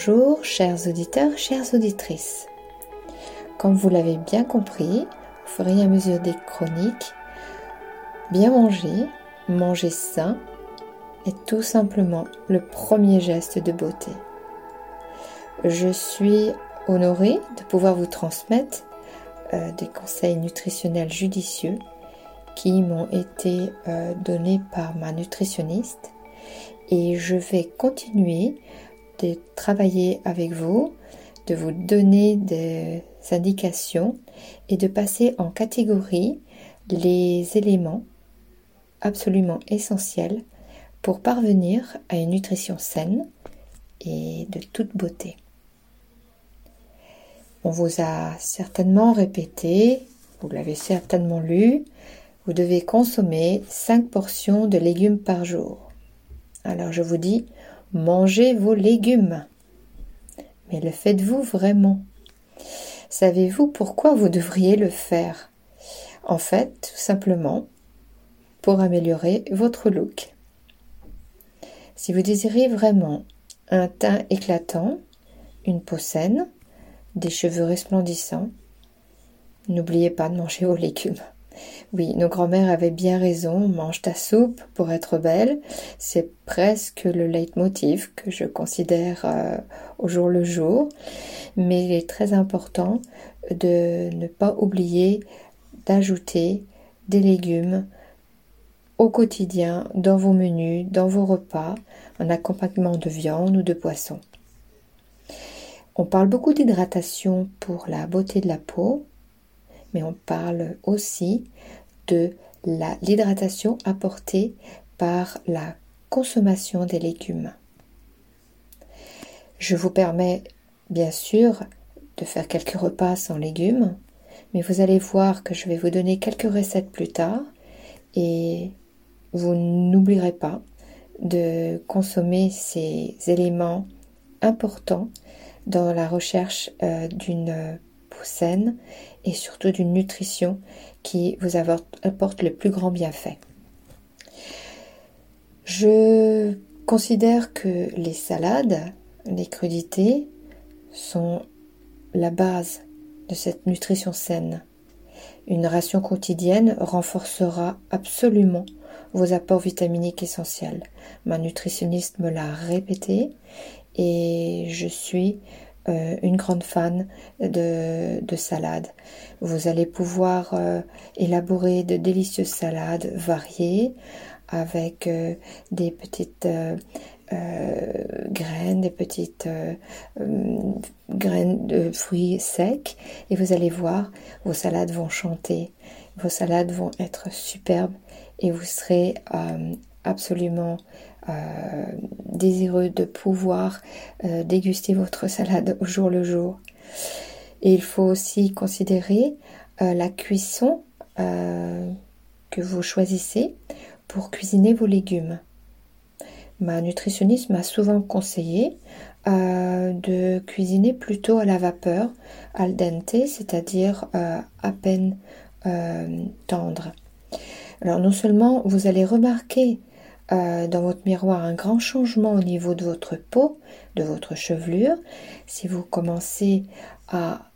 Bonjour, chers auditeurs, chères auditrices. Comme vous l'avez bien compris, au fur et à mesure des chroniques, bien manger, manger sain, est tout simplement le premier geste de beauté. Je suis honorée de pouvoir vous transmettre euh, des conseils nutritionnels judicieux qui m'ont été euh, donnés par ma nutritionniste et je vais continuer de travailler avec vous, de vous donner des indications et de passer en catégorie les éléments absolument essentiels pour parvenir à une nutrition saine et de toute beauté. On vous a certainement répété, vous l'avez certainement lu, vous devez consommer 5 portions de légumes par jour. Alors je vous dis, mangez vos légumes. Mais le faites-vous vraiment? Savez-vous pourquoi vous devriez le faire? En fait, tout simplement, pour améliorer votre look. Si vous désirez vraiment un teint éclatant, une peau saine, des cheveux resplendissants, n'oubliez pas de manger vos légumes. Oui, nos grands-mères avaient bien raison, mange ta soupe pour être belle. C'est presque le leitmotiv que je considère euh, au jour le jour. Mais il est très important de ne pas oublier d'ajouter des légumes au quotidien dans vos menus, dans vos repas, en accompagnement de viande ou de poisson. On parle beaucoup d'hydratation pour la beauté de la peau, mais on parle aussi de l'hydratation apportée par la consommation des légumes. Je vous permets bien sûr de faire quelques repas sans légumes, mais vous allez voir que je vais vous donner quelques recettes plus tard et vous n'oublierez pas de consommer ces éléments importants dans la recherche euh, d'une saine et surtout d'une nutrition qui vous apporte le plus grand bienfait. Je considère que les salades, les crudités sont la base de cette nutrition saine. Une ration quotidienne renforcera absolument vos apports vitaminiques essentiels. Ma nutritionniste me l'a répété et je suis euh, une grande fan de, de salades. Vous allez pouvoir euh, élaborer de délicieuses salades variées avec euh, des petites graines, des petites graines de fruits secs et vous allez voir, vos salades vont chanter, vos salades vont être superbes et vous serez absolument euh, désireux de pouvoir euh, déguster votre salade au jour le jour. Et il faut aussi considérer euh, la cuisson que vous choisissez pour cuisiner vos légumes. Ma nutritionniste m'a souvent conseillé de cuisiner plutôt à la vapeur, al dente, c'est-à-dire à peine tendre. Alors non seulement vous allez remarquer euh, dans votre miroir un grand changement au niveau de votre peau, de votre chevelure. Si vous commencez à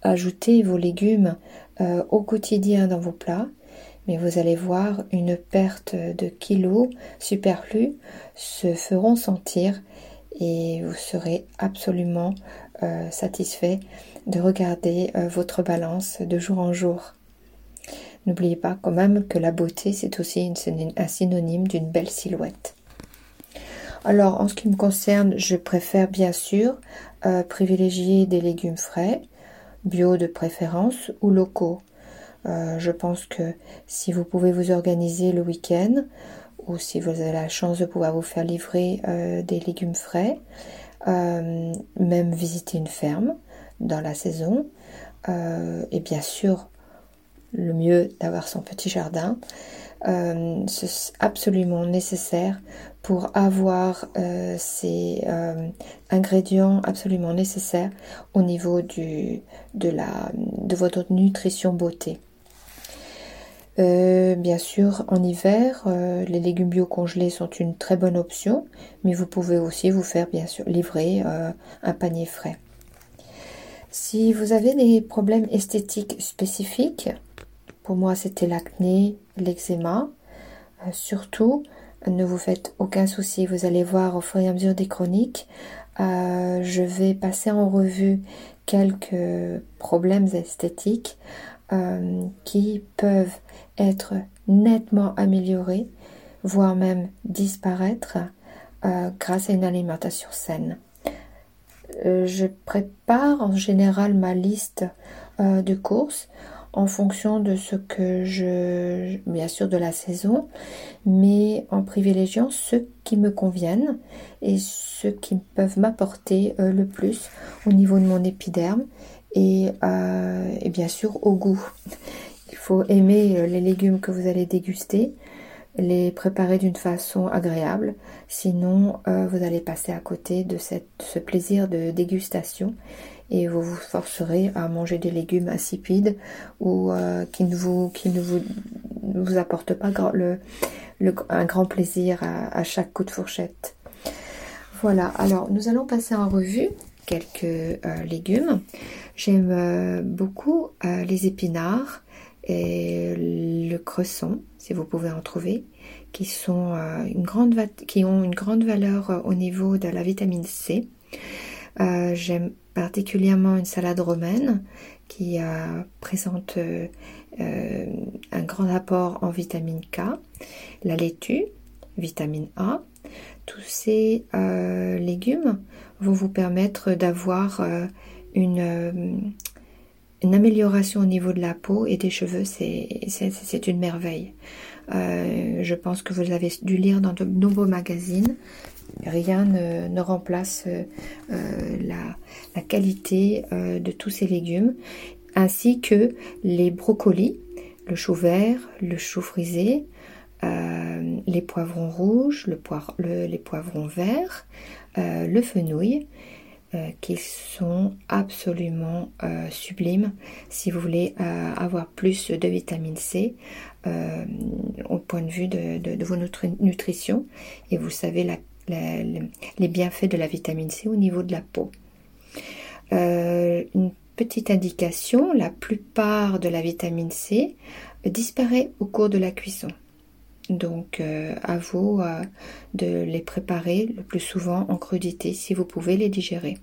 ajouter vos légumes euh, au quotidien dans vos plats, mais vous allez voir une perte de kilos superflus se feront sentir et vous serez absolument euh, satisfait de regarder votre balance de jour en jour. N'oubliez pas quand même que la beauté, c'est aussi un synonyme d'une belle silhouette. Alors, en ce qui me concerne, je préfère bien sûr euh, privilégier des légumes frais, bio de préférence ou locaux. Euh, je pense que si vous pouvez vous organiser le week-end ou si vous avez la chance de pouvoir vous faire livrer euh, des légumes frais, même visiter une ferme dans la saison, et bien sûr le mieux d'avoir son petit jardin. Euh, c'est absolument nécessaire pour avoir euh, ces euh, ingrédients absolument nécessaires au niveau du, de, la, de votre nutrition beauté. bien sûr, en hiver, les légumes bio congelés sont une très bonne option, mais vous pouvez aussi vous faire bien sûr livrer un panier frais. Si vous avez des problèmes esthétiques spécifiques, pour moi c'était l'acné, l'eczéma, surtout ne vous faites aucun souci, vous allez voir au fur et à mesure des chroniques, euh, je vais passer en revue quelques problèmes esthétiques euh, qui peuvent être nettement améliorés, voire même disparaître euh, grâce à une alimentation saine. je prépare en général ma liste de courses en fonction de ce que je, bien sûr de la saison, mais en privilégiant ceux qui me conviennent et ceux qui peuvent m'apporter euh, le plus au niveau de mon épiderme et, euh, bien sûr au goût. Il faut aimer euh, les légumes que vous allez déguster, les préparer d'une façon agréable, sinon vous allez passer à côté de ce plaisir de dégustation et vous vous forcerez à manger des légumes insipides ou euh, qui ne vous qui ne vous, vous apportent pas un grand plaisir à, chaque coup de fourchette. Voilà, alors nous allons passer en revue quelques euh, légumes. J'aime euh, beaucoup les épinards et le cresson, si vous pouvez en trouver, qui, sont, une grande, qui ont une grande valeur au niveau de la vitamine C. J'aime particulièrement une salade romaine qui présente euh, euh, un grand apport en vitamine K, la laitue, vitamine A. Tous ces euh, légumes vont vous permettre d'avoir une, amélioration au niveau de la peau et des cheveux. C'est une merveille. je pense que vous avez dû lire dans de nombreux magazines Rien ne, remplace euh, la, qualité euh, de tous ces légumes, ainsi que les brocolis, le chou vert, le chou frisé, euh, les poivrons rouges, les poivrons verts, le fenouil, qui sont absolument sublimes si vous voulez avoir plus de vitamine C au point de vue de, vos nutritions et vous savez les bienfaits de la vitamine C au niveau de la peau. Euh, une petite indication, la plupart de la vitamine C disparaît au cours de la cuisson. Donc euh, à vous euh, de les préparer le plus souvent en crudité si vous pouvez les digérer.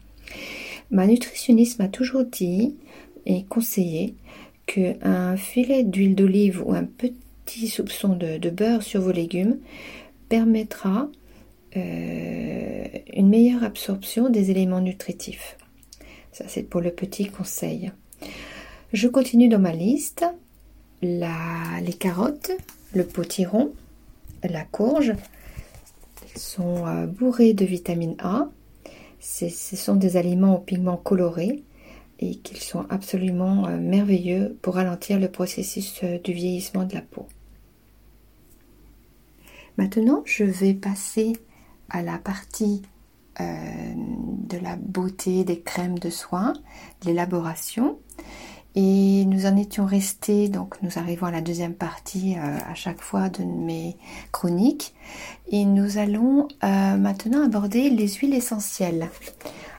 Ma nutritionniste m'a toujours dit et conseillé qu'un filet d'huile d'olive ou un petit soupçon de beurre sur vos légumes permettra euh, une meilleure absorption des éléments nutritifs. Ça, c'est pour le petit conseil. Je continue dans ma liste. les carottes, le potiron, la courge. Ils sont euh, bourrés de vitamine A. Ce sont des aliments aux pigments colorés et qu'ils sont absolument euh, merveilleux pour ralentir le processus du vieillissement de la peau. Maintenant, je vais passer à la partie euh, de la beauté des crèmes de soins, l'élaboration. Et nous en étions restés, donc nous arrivons à la deuxième partie euh, à chaque fois de mes chroniques. Et nous allons euh, maintenant aborder les huiles essentielles.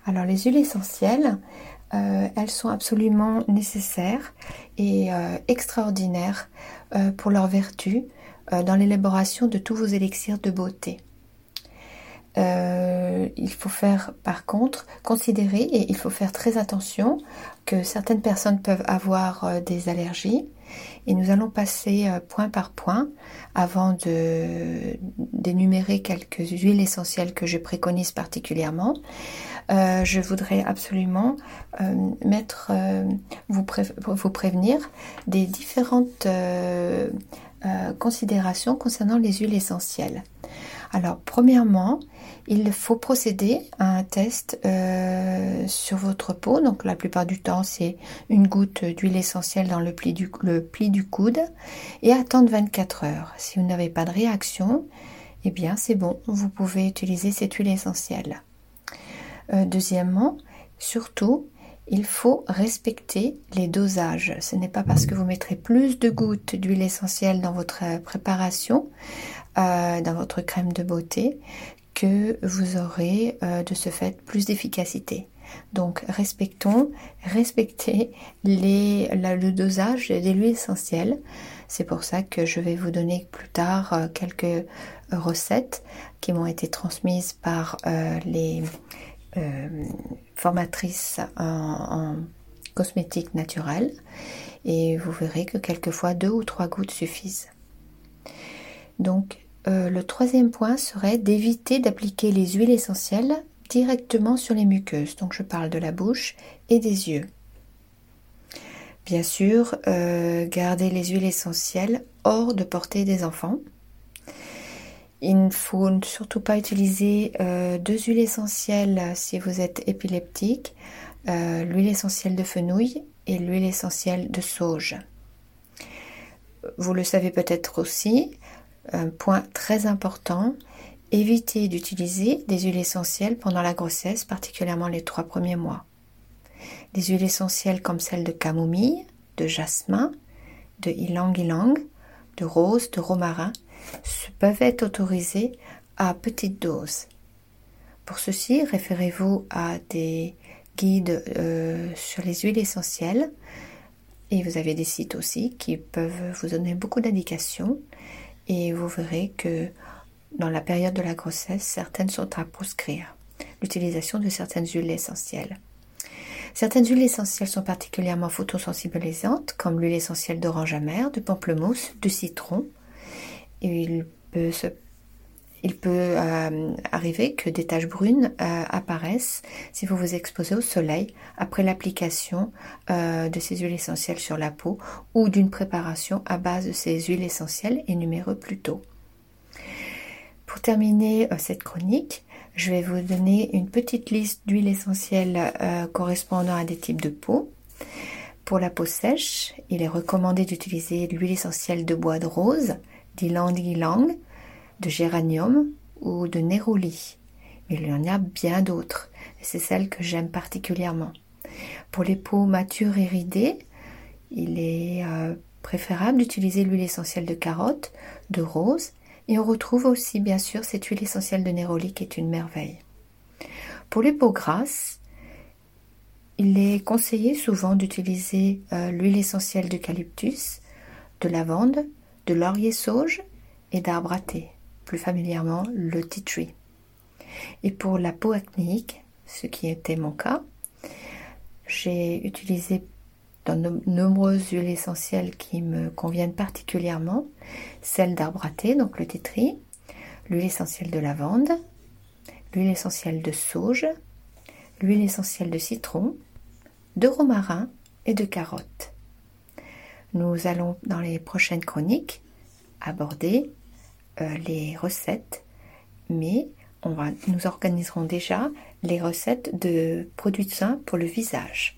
Alors les huiles essentielles, elles sont absolument nécessaires et extraordinaires pour leur vertu dans l'élaboration de tous vos élixirs de beauté. Euh, il faut faire par contre considérer et il faut faire très attention que certaines personnes peuvent avoir euh, des allergies et nous allons passer euh, point par point avant d'énumérer quelques huiles essentielles que je préconise particulièrement. je voudrais absolument mettre vous, prévenir des différentes considérations concernant les huiles essentielles. Alors, premièrement, il faut procéder à un test euh, sur votre peau. Donc, la plupart du temps, c'est une goutte d'huile essentielle dans le pli, du, coude et attendre 24 heures. Si vous n'avez pas de réaction, eh bien, c'est bon, vous pouvez utiliser cette huile essentielle. Euh, deuxièmement, surtout, il faut respecter les dosages. Ce n'est pas parce que vous mettrez plus de gouttes d'huile essentielle dans votre préparation, euh, dans votre crème de beauté, que vous aurez euh, de ce fait plus d'efficacité. Donc respectons, respectez les, le dosage des huiles essentielles. C'est pour ça que je vais vous donner plus tard euh, quelques recettes qui m'ont été transmises par les formatrices en, en cosmétique naturelle et vous verrez que quelquefois deux ou trois gouttes suffisent. Donc euh, le troisième point serait d'éviter d'appliquer les huiles essentielles directement sur les muqueuses. Donc je parle de la bouche et des yeux. Bien sûr, euh, gardez les huiles essentielles hors de portée des enfants. Il ne faut surtout pas utiliser euh, deux huiles essentielles si vous êtes épileptique, l'huile essentielle de fenouil et l'huile essentielle de sauge. Vous le savez peut-être aussi, un point très important, évitez d'utiliser des huiles essentielles pendant la grossesse, particulièrement les trois premiers mois. Des huiles essentielles comme celles de camomille, de jasmin, de ylang-ylang, de rose, de romarin peuvent être autorisées à petite dose. Pour ceci, référez-vous à des guides euh, sur les huiles essentielles et vous avez des sites aussi qui peuvent vous donner beaucoup d'indications et vous verrez que dans la période de la grossesse, certaines sont à proscrire. L'utilisation de certaines huiles essentielles. Certaines huiles essentielles sont particulièrement photosensibilisantes, comme l'huile essentielle d'orange amère, de pamplemousse, de citron. il peut, il peut euh, arriver que des taches brunes euh, apparaissent si vous vous exposez au soleil après l'application euh, de ces huiles essentielles sur la peau ou d'une préparation à base de ces huiles essentielles énumérées plus tôt. Pour terminer cette chronique, je vais vous donner une petite liste d'huiles essentielles correspondant à des types de peau. Pour la peau sèche, il est recommandé d'utiliser l'huile essentielle de bois de rose, d'ylang-ylang, de géranium ou de néroli. Mais il y en a bien d'autres, c'est celle que j'aime particulièrement. Pour les peaux matures et ridées, il est euh, préférable d'utiliser l'huile essentielle de carotte, de rose, et on retrouve aussi bien sûr cette huile essentielle de néroli qui est une merveille. Pour les peaux grasses, il est conseillé souvent d'utiliser euh, l'huile essentielle d'eucalyptus, de lavande, de laurier sauge et d'arbre à thé plus familièrement le tea tree. Et pour la peau acnéique, ce qui était mon cas, j'ai utilisé dans de nombreuses huiles essentielles qui me conviennent particulièrement, celle d'arbre à thé, donc le tea tree, l'huile essentielle de lavande, l'huile essentielle de sauge, l'huile essentielle de citron, de romarin et de carotte. Nous allons dans les prochaines chroniques aborder euh, les recettes, mais on va, nous organiserons déjà les recettes de produits de soins pour le visage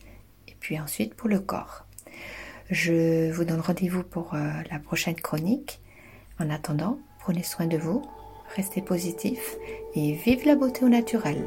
et puis ensuite pour le corps. Je vous donne rendez-vous pour euh, la prochaine chronique. En attendant, prenez soin de vous, restez positifs et vive la beauté au naturel.